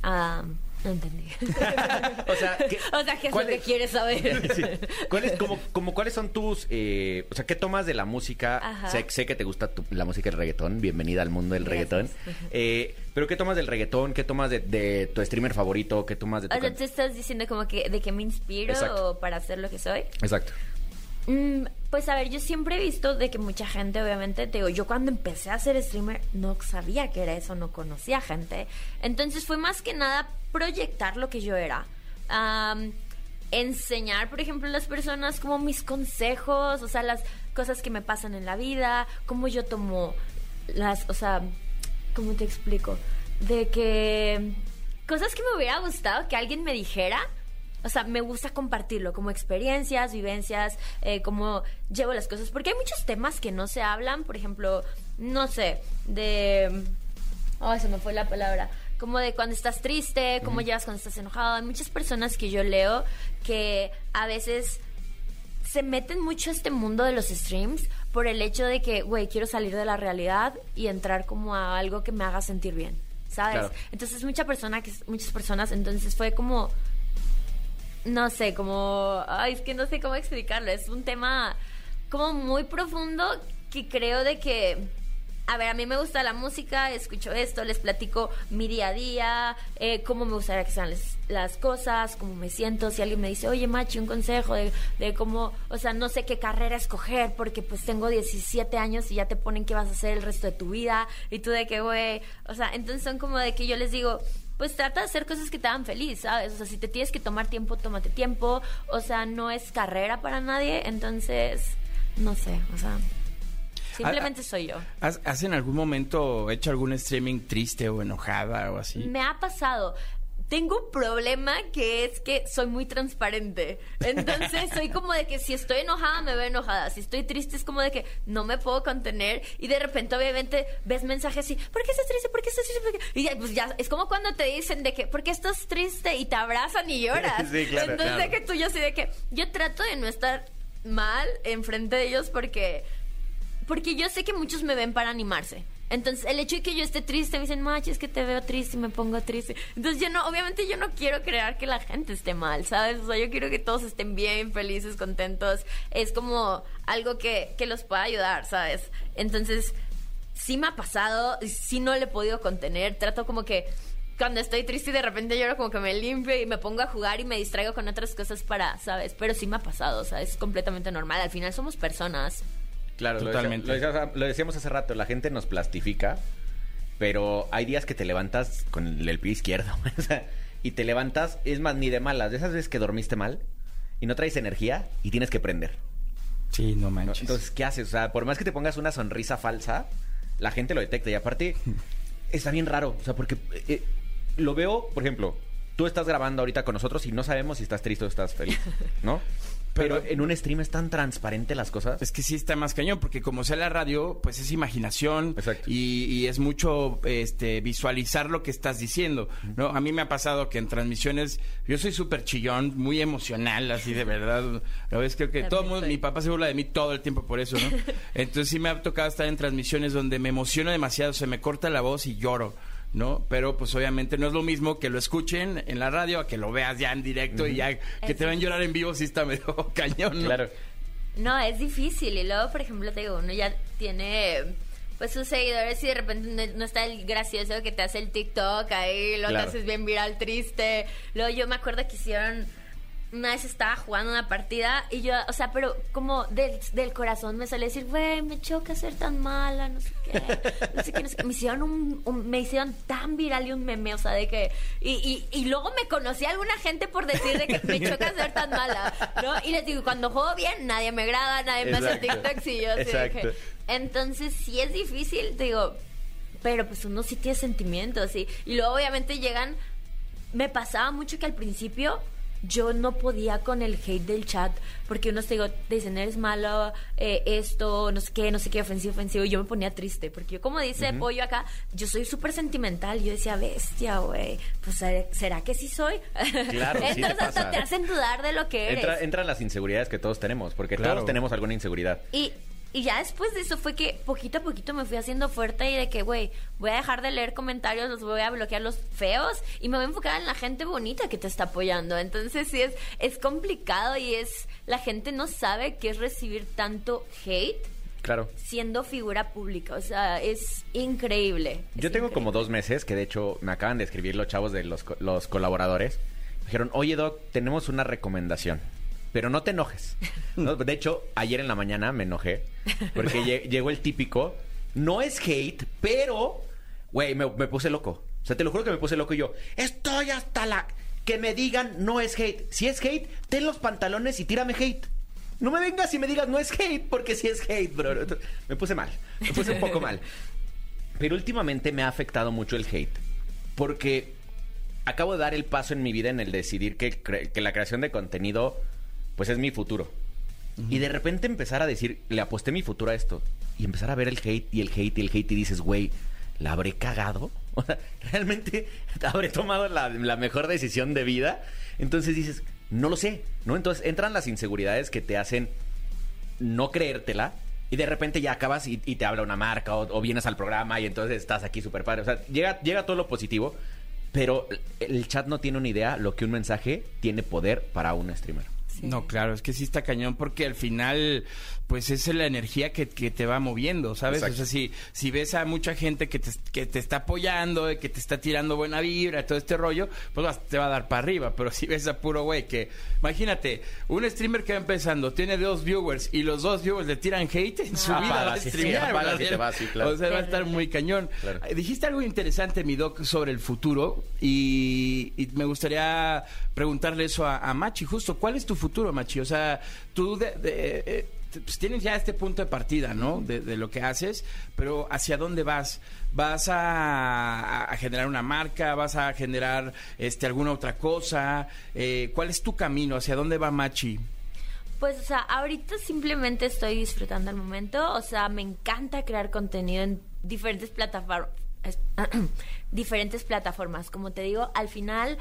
Ah, no entendí. O sea, ¿qué- o sea, ¿qué es lo cuál que es- quieres saber? Sí. ¿Cuáles, como, como, ¿Cuáles son tus... eh, o sea, qué tomas de la música? Sé, sé que te gusta tu- la música del reggaetón. Bienvenida al mundo del Gracias. reggaetón. Eh, pero ¿qué tomas del reggaetón? ¿Qué tomas de, de tu streamer favorito? ¿Qué tomas de tu... O sea, can- ¿te estás diciendo como que de que me inspiro Exacto. para ser lo que soy? Exacto. Mm, pues a ver, yo siempre he visto de que mucha gente, obviamente, te digo, yo cuando empecé a ser streamer no sabía que era eso, no conocía gente. Entonces fue más que nada proyectar lo que yo era. Am, enseñar, por ejemplo, a las personas como mis consejos, o sea, las cosas que me pasan en la vida, cómo yo tomo las, o sea, ¿cómo te explico? De que cosas que me hubiera gustado que alguien me dijera. O sea, me gusta compartirlo como experiencias, vivencias, eh, cómo llevo las cosas. Porque hay muchos temas que no se hablan. Por ejemplo, no sé, de... Ay, se me fue la palabra. Como de cuando estás triste, cómo llevas cuando estás enojado. Hay muchas personas que yo leo que a veces se meten mucho a este mundo de los streams por el hecho de que, güey, quiero salir de la realidad y entrar como a algo que me haga sentir bien, ¿sabes? Claro. Entonces mucha persona que muchas personas, entonces fue como no sé, como ay, es que no sé cómo explicarlo, es un tema como muy profundo que creo de que a ver, a mí me gusta la música, escucho esto, les platico mi día a día, eh, cómo me gustaría que sean las, cosas, cómo me siento. Si alguien me dice, oye, Machi, un consejo de, de cómo, o sea, no sé qué carrera escoger porque pues tengo 17 años y ya te ponen qué vas a hacer el resto de tu vida y tú de que, güey, o sea, entonces son como de que yo les digo, pues trata de hacer cosas que te hagan feliz, ¿sabes? O sea, si te tienes que tomar tiempo, tómate tiempo. O sea, no es carrera para nadie, entonces, no sé, o sea, simplemente soy yo. ¿Has, has en algún momento hecho algún streaming triste o enojada o así? Me ha pasado. Tengo un problema que es que soy muy transparente. Entonces soy como de que si estoy enojada me veo enojada. Si estoy triste es como de que no me puedo contener. Y de repente obviamente ves mensajes así, ¿por qué estás triste? ¿Por qué estás triste? ¿Por qué?". Y ya, pues ya, es como cuando te dicen de que, ¿por qué estás triste? Y te abrazan y lloras. Sí, claro, Entonces claro. de que tú yo así de que yo trato de no estar mal enfrente de ellos porque porque yo sé que muchos me ven para animarse. Entonces, el hecho de que yo esté triste, me dicen, Machi, es que te veo triste y me pongo triste. Entonces, yo no, obviamente yo no quiero crear que la gente esté mal, ¿sabes? O sea, yo quiero que todos estén bien, felices, contentos. Es como algo que, que los pueda ayudar, ¿sabes? Entonces, sí me ha pasado, sí no le he podido contener. Trato como que cuando estoy triste y de repente lloro como que me limpio y me pongo a jugar y me distraigo con otras cosas para, ¿sabes? Pero sí me ha pasado, o sea, es completamente normal. Al final somos personas. Claro, lo Totalmente. Lo, decíamos, lo decíamos hace rato, la gente nos plastifica, pero hay días que te levantas con el, el pie izquierdo, y te levantas, es más, ni de malas, de esas veces que dormiste mal y no traes energía y tienes que prender. Sí, no ¿no? manches. Entonces, ¿qué haces? O sea, por más que te pongas una sonrisa falsa, la gente lo detecta y aparte está bien raro, o sea, porque eh, lo veo, por ejemplo, tú estás grabando ahorita con nosotros y no sabemos si estás triste o estás feliz, ¿no? Pero, Pero- en un stream es tan transparente las cosas. Es que sí está más cañón, porque como sea la radio, pues es imaginación Exacto. y, y es mucho este visualizar lo que estás diciendo, ¿no? A mí me ha pasado que en transmisiones, yo soy súper chillón, muy emocional, así de verdad. ¿Lo ves? Creo que También todo el mundo, soy. mi papá se burla de mí todo el tiempo por eso, ¿no? Entonces sí me ha tocado estar en transmisiones donde me emociono demasiado, se me corta la voz y lloro. ¿No? Pero pues obviamente no es lo mismo que lo escuchen en la radio a que lo veas ya en directo y ya que te ven llorar en vivo sí está medio cañón, ¿no? Claro. No, es difícil. Y luego, por ejemplo, te digo, uno ya tiene pues sus seguidores y de repente no, no está el gracioso que te hace el TikTok ahí, luego Claro. te haces bien viral triste. Luego yo me acuerdo que hicieron una vez estaba jugando una partida y yo, o sea, pero como del, del corazón me sale decir, güey, me choca ser tan mala, no sé qué, no sé qué, no sé qué". Me hicieron un, un- me hicieron tan viral y un meme, o sea, de que, y, y, y luego me conocí a alguna gente por decir de que me choca ser tan mala, ¿no? Y les digo, cuando juego bien, nadie me graba, nadie me hace. TikToks y yo así de que, entonces sí es difícil, te digo, pero pues uno sí tiene sentimientos y, y luego obviamente llegan me pasaba mucho que al principio yo no podía con el hate del chat porque unos te digo te dicen eres malo eh, esto no sé qué no sé qué ofensivo ofensivo y yo me ponía triste porque yo como dice pollo acá yo soy súper sentimental yo decía bestia güey pues ¿será- será que sí soy Claro, sí te entonces hasta pasa. te hacen dudar de lo que eres Entra- entran las inseguridades que todos tenemos, porque Claro. todos tenemos alguna inseguridad. y, y ya después de eso fue que poquito a poquito me fui haciendo fuerte y de que, güey, voy a dejar de leer comentarios, los voy a bloquear los feos y me voy a enfocar en la gente bonita que te está apoyando. Entonces sí es, es complicado y es, la gente no sabe qué es recibir tanto hate Claro. siendo figura pública. O sea, es increíble. Yo Es tengo como dos meses que de hecho me acaban de escribir los chavos de los, los colaboradores. Me dijeron, oye Doc, tenemos una recomendación. Pero no te enojes. ¿no? De hecho, ayer en la mañana me enojé. Porque lle- llegó el típico. No es hate, pero. Güey, me, me puse loco. O sea, te lo juro que me puse loco y yo. Estoy hasta la. Que me digan no es hate. Si es hate, ten los pantalones y tírame hate. No me vengas y me digas no es hate, porque si es hate, bro. Me puse mal. Me puse un poco mal. Pero últimamente me ha afectado mucho el hate. Porque acabo de dar el paso en mi vida en el decidir que, que la creación de contenido, pues es mi futuro. Y de repente empezar a decir, le aposté mi futuro a esto. Y empezar a ver el hate y el hate y el hate y dices, güey, ¿la habré cagado? O sea, ¿realmente habré tomado la, la mejor decisión de vida? Entonces dices, no lo sé, ¿no? Entonces entran las inseguridades que te hacen no creértela y de repente ya acabas y, y te habla una marca o, o vienes al programa y entonces estás aquí súper padre. O sea, llega, llega todo lo positivo, pero el chat no tiene una idea lo que un mensaje tiene poder para un streamer. Sí. No, claro, es que sí está cañón porque al final, pues esa es la energía que, que te va moviendo, ¿sabes? Exacto. O sea, si, si ves a mucha gente que te, que te está apoyando, que te está tirando buena vibra, todo este rollo, pues vas- te va a dar para arriba. Pero si ves a puro güey que, imagínate, un streamer que va empezando, tiene dos viewers y los dos viewers le tiran hate en su Ah, vida, va a streamear. O sea, va a estar muy cañón. Claro. Eh, Dijiste algo interesante, mi doc, sobre el futuro y, y me gustaría preguntarle eso a, a Machi, justo, ¿cuál es tu futuro, Machi? O sea, tú de- eh, pues tienes ya este punto de partida, ¿no? De, de lo que haces, pero ¿hacia dónde vas? ¿Vas a, a generar una marca? ¿Vas a generar este alguna otra cosa? Eh, ¿Cuál es tu camino? ¿Hacia dónde va Machi? Pues, o sea, ahorita simplemente estoy disfrutando el momento. O sea, me encanta crear contenido en diferentes plataformas. diferentes plataformas. Como te digo, al final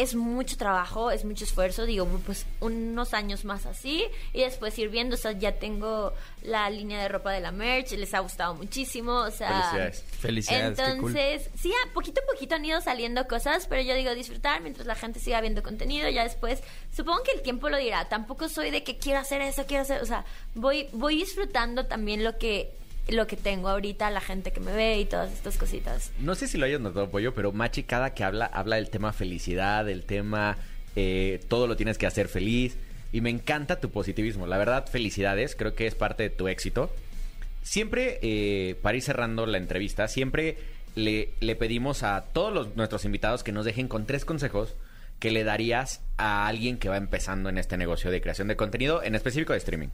es mucho trabajo, es mucho esfuerzo, digo, pues unos años más así y después ir viendo, o sea, ya tengo la línea de ropa de la merch, les ha gustado muchísimo, o sea... Felicidades. Felicidades, qué cool. Entonces, sí, a poquito a poquito han ido saliendo cosas, pero yo digo disfrutar mientras la gente siga viendo contenido, ya después, supongo que el tiempo lo dirá, tampoco soy de que quiero hacer eso, quiero hacer, o sea, voy, voy disfrutando también lo que lo que tengo ahorita, la gente que me ve y todas estas cositas. No sé si lo hayas notado, Pollo, pero Machi cada que habla, habla del tema felicidad, del tema eh, todo lo tienes que hacer feliz. Y me encanta tu positivismo. La verdad, felicidades. Creo que es parte de tu éxito. Siempre, eh, para ir cerrando la entrevista, siempre le, le pedimos a todos los- nuestros invitados que nos dejen con tres consejos que le darías a alguien que va empezando en este negocio de creación de contenido, en específico de streaming.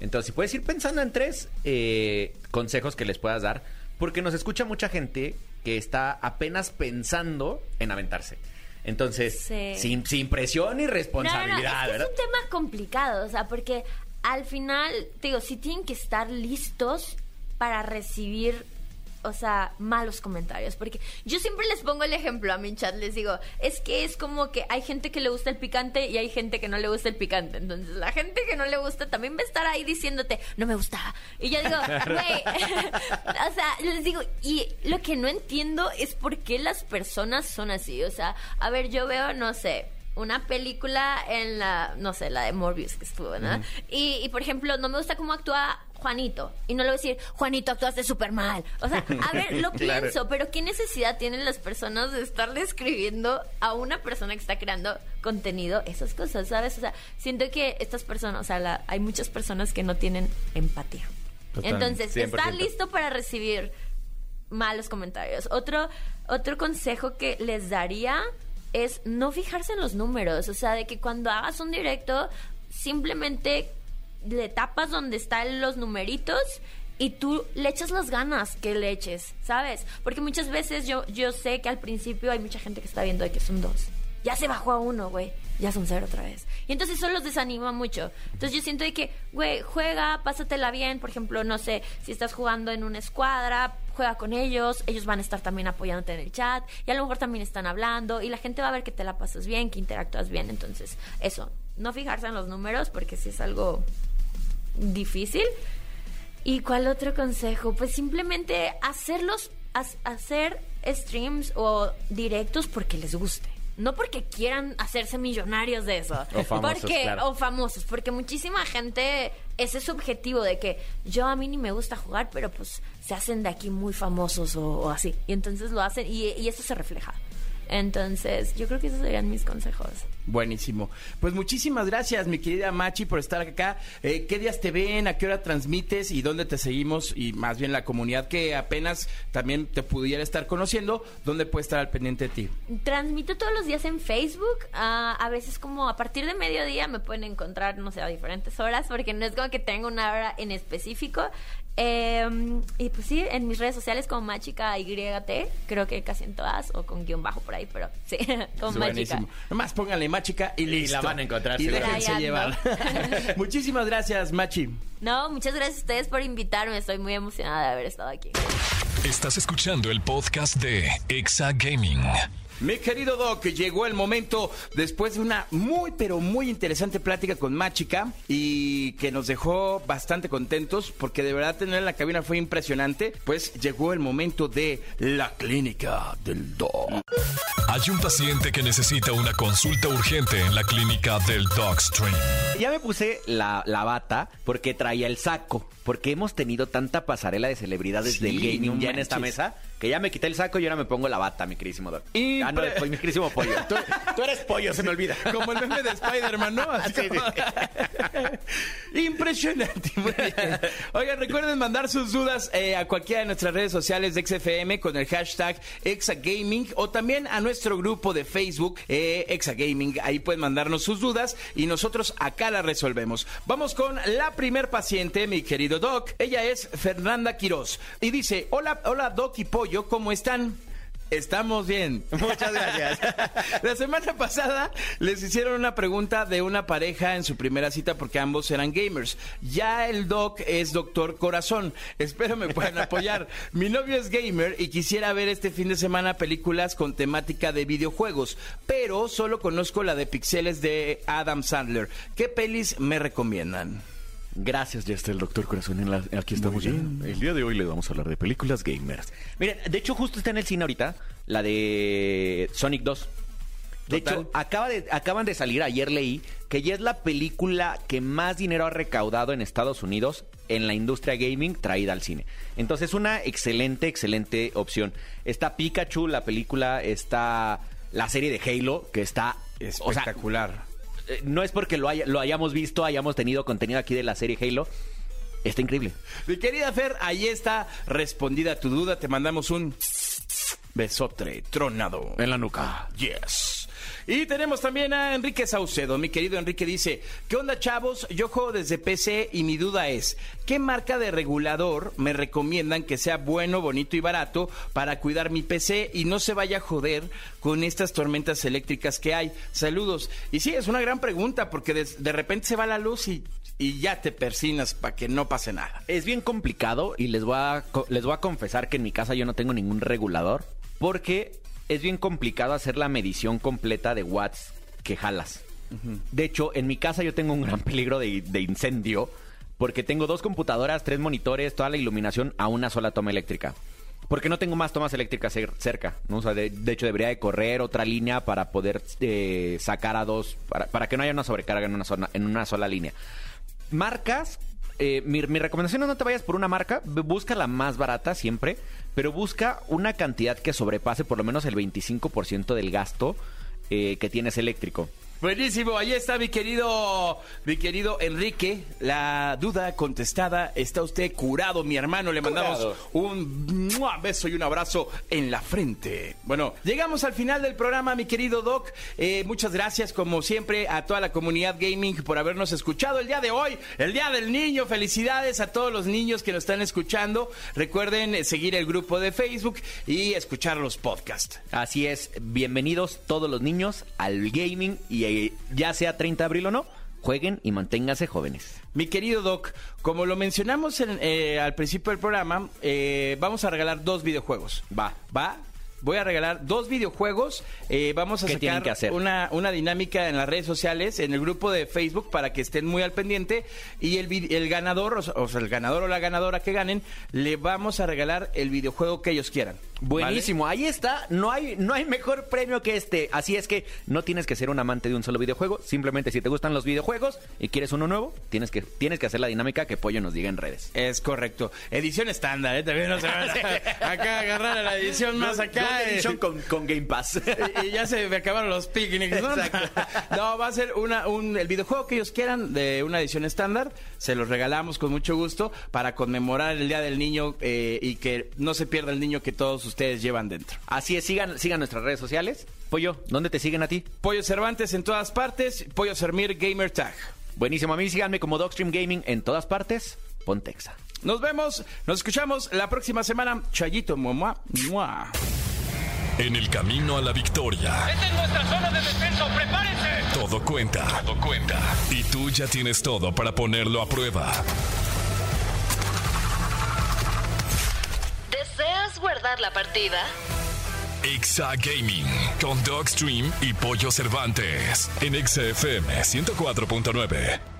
Entonces, si puedes ir pensando en tres eh, consejos que les puedas dar, porque nos escucha mucha gente que está apenas pensando en aventarse. Entonces, Sí. sin, sin presión y responsabilidad, no, no, es, que ¿verdad? es un tema complicado, o sea, porque al final, te digo, sí tienen que estar listos para recibir, o sea, malos comentarios. Porque yo siempre les pongo el ejemplo a mi chat, les digo, es que es como que hay gente que le gusta el picante y hay gente que no le gusta el picante. Entonces, la gente que no le gusta también va a estar ahí diciéndote, no me gusta. Y yo digo, güey, o sea, les digo, y lo que no entiendo es por qué las personas son así. O sea, a ver, yo veo, no sé, una película en la, no sé, la de Morbius que estuvo, ¿no? y, y, por ejemplo, no me gusta cómo actúa Juanito. Y no le voy a decir, Juanito, actuaste súper mal. O sea, a ver, lo Claro. pienso, pero ¿qué necesidad tienen las personas de estarle escribiendo a una persona que está creando contenido esas cosas, ¿sabes? O sea, siento que estas personas, o sea, la- hay muchas personas que no tienen empatía. Entonces, 100%. ¿estás listo para recibir malos comentarios? Otro, otro consejo que les daría es no fijarse en los números. O sea, de que cuando hagas un directo, simplemente le tapas donde están los numeritos y tú le echas las ganas que le eches, ¿sabes? Porque muchas veces yo, yo sé que al principio hay mucha gente que está viendo de que son dos. Ya se bajó a uno, güey. Ya son cero otra vez. Y entonces eso los desanima mucho. Entonces yo siento de que, güey, juega, pásatela bien. Por ejemplo, no sé, si estás jugando en una escuadra, juega con ellos. Ellos van a estar también apoyándote en el chat. Y a lo mejor también están hablando. Y la gente va a ver que te la pasas bien, que interactúas bien. Entonces, eso. No fijarse en los números porque si es algo difícil. ¿Y cuál otro consejo? Pues simplemente hacerlos, hacer streams o directos porque les guste. No porque quieran hacerse millonarios de eso. O famosos, porque, claro. O famosos. Porque muchísima gente, ese es su objetivo de que yo a mí ni me gusta jugar, pero pues se hacen de aquí muy famosos o, o así. Y entonces lo hacen y, y eso se refleja. Entonces, yo creo que esos serían mis consejos. Buenísimo. Pues muchísimas gracias, mi querida Machi, por estar acá. Eh, ¿Qué días te ven? ¿A qué hora transmites? ¿Y dónde te seguimos? Y más bien la comunidad que apenas también te pudiera estar conociendo, ¿dónde puede estar al pendiente de ti? Transmito todos los días en Facebook. ah, a veces como a partir de mediodía me pueden encontrar, no sé, a diferentes horas, porque no es como que tenga una hora en específico. Eh, y pues sí, en mis redes sociales como Machica YT, creo que casi en todas, o con guion bajo por ahí, pero sí, con Machica. Nomás pónganle Machica y listo. la van a encontrar, Y déjense llevar. muchísimas gracias, Machi. No, muchas gracias a ustedes por invitarme, estoy muy emocionada de haber estado aquí. Estás escuchando el podcast de Exa Gaming. Mi querido Doc, llegó el momento después de una muy pero muy interesante plática con Machica y que nos dejó bastante contentos porque de verdad tener en la cabina fue impresionante. Pues llegó el momento de la clínica del Doc. Hay un paciente que necesita una consulta urgente en la clínica del Dogstream. Ya me puse la, la bata porque traía el saco. Porque hemos tenido tanta pasarela de celebridades Sí, del gaming no ya en esta mesa que ya me quité el saco y ahora me pongo la bata, mi queridísimo Doc. Y Ah, no, pues, mi queridísimo pollo. Tú, tú eres pollo, se me olvida. Como el meme de Spider-Man, ¿no? Así Sí, como- Impresionante. Oigan, recuerden mandar sus dudas eh, a cualquiera de nuestras redes sociales de XFM con el hashtag Exagaming o también a nuestro grupo de Facebook eh, Exagaming. Ahí pueden mandarnos sus dudas y nosotros acá las resolvemos. Vamos con la primer paciente, mi querido Doc. Ella es Fernanda Quiroz y dice, hola, hola Doc y Pollo, ¿cómo están? Estamos bien. Muchas gracias. La semana pasada les hicieron una pregunta de una pareja en su primera cita porque ambos eran gamers. Ya el doc es doctor corazón. Espero me puedan apoyar. Mi novio es gamer y quisiera ver este fin de semana películas con temática de videojuegos, pero solo conozco la de pixeles de Adam Sandler. ¿Qué pelis me recomiendan? Gracias, ya está el doctor Corazón. En la- aquí estamos ya. El día de hoy le vamos a hablar de películas gamers. Miren, de hecho, justo está en el cine ahorita la de Sonic 2. De Total. hecho, acaba de, acaban de salir, ayer leí, que ya es la película que más dinero ha recaudado en Estados Unidos en la industria gaming traída al cine. Entonces, una excelente, excelente opción. Está Pikachu, la película, está la serie de Halo, que está o sea, Espectacular. Eh, no es porque lo, haya- lo hayamos visto, hayamos tenido contenido aquí de la serie Halo. Está increíble. Mi querida Fer, ahí está respondida tu duda. Te mandamos un besotre tronado. En la nuca. Yes. Y tenemos también a Enrique Saucedo. Mi querido Enrique dice, ¿qué onda chavos? Yo juego desde PC y mi duda es, ¿qué marca de regulador me recomiendan que sea bueno, bonito y barato para cuidar mi PC y no se vaya a joder con estas tormentas eléctricas que hay? Saludos. Y sí, es una gran pregunta porque de, repente se va la luz y, y ya te persinas para que no pase nada. Es bien complicado y les voy, a, les voy a confesar que en mi casa yo no tengo ningún regulador porque es bien complicado hacer la medición completa de watts que jalas. De hecho, en mi casa yo tengo un gran peligro de, de incendio porque tengo dos computadoras, tres monitores, toda la iluminación a una sola toma eléctrica. Porque no tengo más tomas eléctricas cer- cerca, ¿no? O sea, de, de hecho debería de correr otra línea para poder eh, sacar a dos, para, para que no haya una sobrecarga en una, zona, en una sola línea. Marcas, eh, mi, mi recomendación es no te vayas por una marca, busca la más barata siempre, pero busca una cantidad que sobrepase por lo menos el 25% del gasto eh, que tienes eléctrico. Buenísimo, ahí está mi querido, mi querido Enrique. La duda contestada, está usted curado, mi hermano. Le mandamos Curado. un ¡mua! beso y un abrazo en la frente. Bueno, llegamos al final del programa, mi querido Doc. Eh, muchas gracias, como siempre, a toda la comunidad gaming por habernos escuchado el día de hoy, el día del niño. Felicidades a todos los niños que nos están escuchando. Recuerden eh, seguir el grupo de Facebook y escuchar los podcasts. Así es, bienvenidos todos los niños al gaming y eh, ya sea 30 de abril o no, jueguen y manténganse jóvenes. Mi querido Doc, como lo mencionamos en- eh, al principio del programa, eh, vamos a regalar dos videojuegos. Va. ¿Va? Voy a regalar dos videojuegos. eh, vamos a ¿Qué sacar que hacer? Una, una dinámica en las redes sociales, en el grupo de Facebook, para que estén muy al pendiente. Y el, ganador, o sea, el ganador o la ganadora que ganen, le vamos a regalar el videojuego que ellos quieran. ¿Vale? Buenísimo, ahí está, no hay, no hay mejor premio que este. Así es que no tienes que ser un amante de un solo videojuego, simplemente si te gustan los videojuegos y quieres uno nuevo, tienes que, tienes que hacer la dinámica que Pollo nos diga en redes. Es correcto. Edición estándar, ¿eh? También no se van a acá agarrar a la edición más acá. Gold eh. Con, con Game Pass. y, y ya se me acabaron los picnics, ¿no? No, va a ser una, un, el videojuego que ellos quieran de una edición estándar. Se los regalamos con mucho gusto para conmemorar el Día del Niño eh, y que no se pierda el niño que todos ustedes llevan dentro. Así es, sigan, sigan nuestras redes sociales. Pollo, ¿dónde te siguen a ti? Pollo Cervantes en todas partes, Pollo Sermir Gamer Tag. Buenísimo, a mí síganme como Dogstream Gaming en todas partes. Pontexa. Nos vemos, nos escuchamos la próxima semana. Chayito, muah, muah. En el camino a la victoria, Esta es nuestra zona de descenso, prepárense. todo cuenta. Todo cuenta. Y tú ya tienes todo para ponerlo a prueba. ¿Deseas guardar la partida? Exa Gaming con Dogstream y Pollo Cervantes en Exa FM 104.9.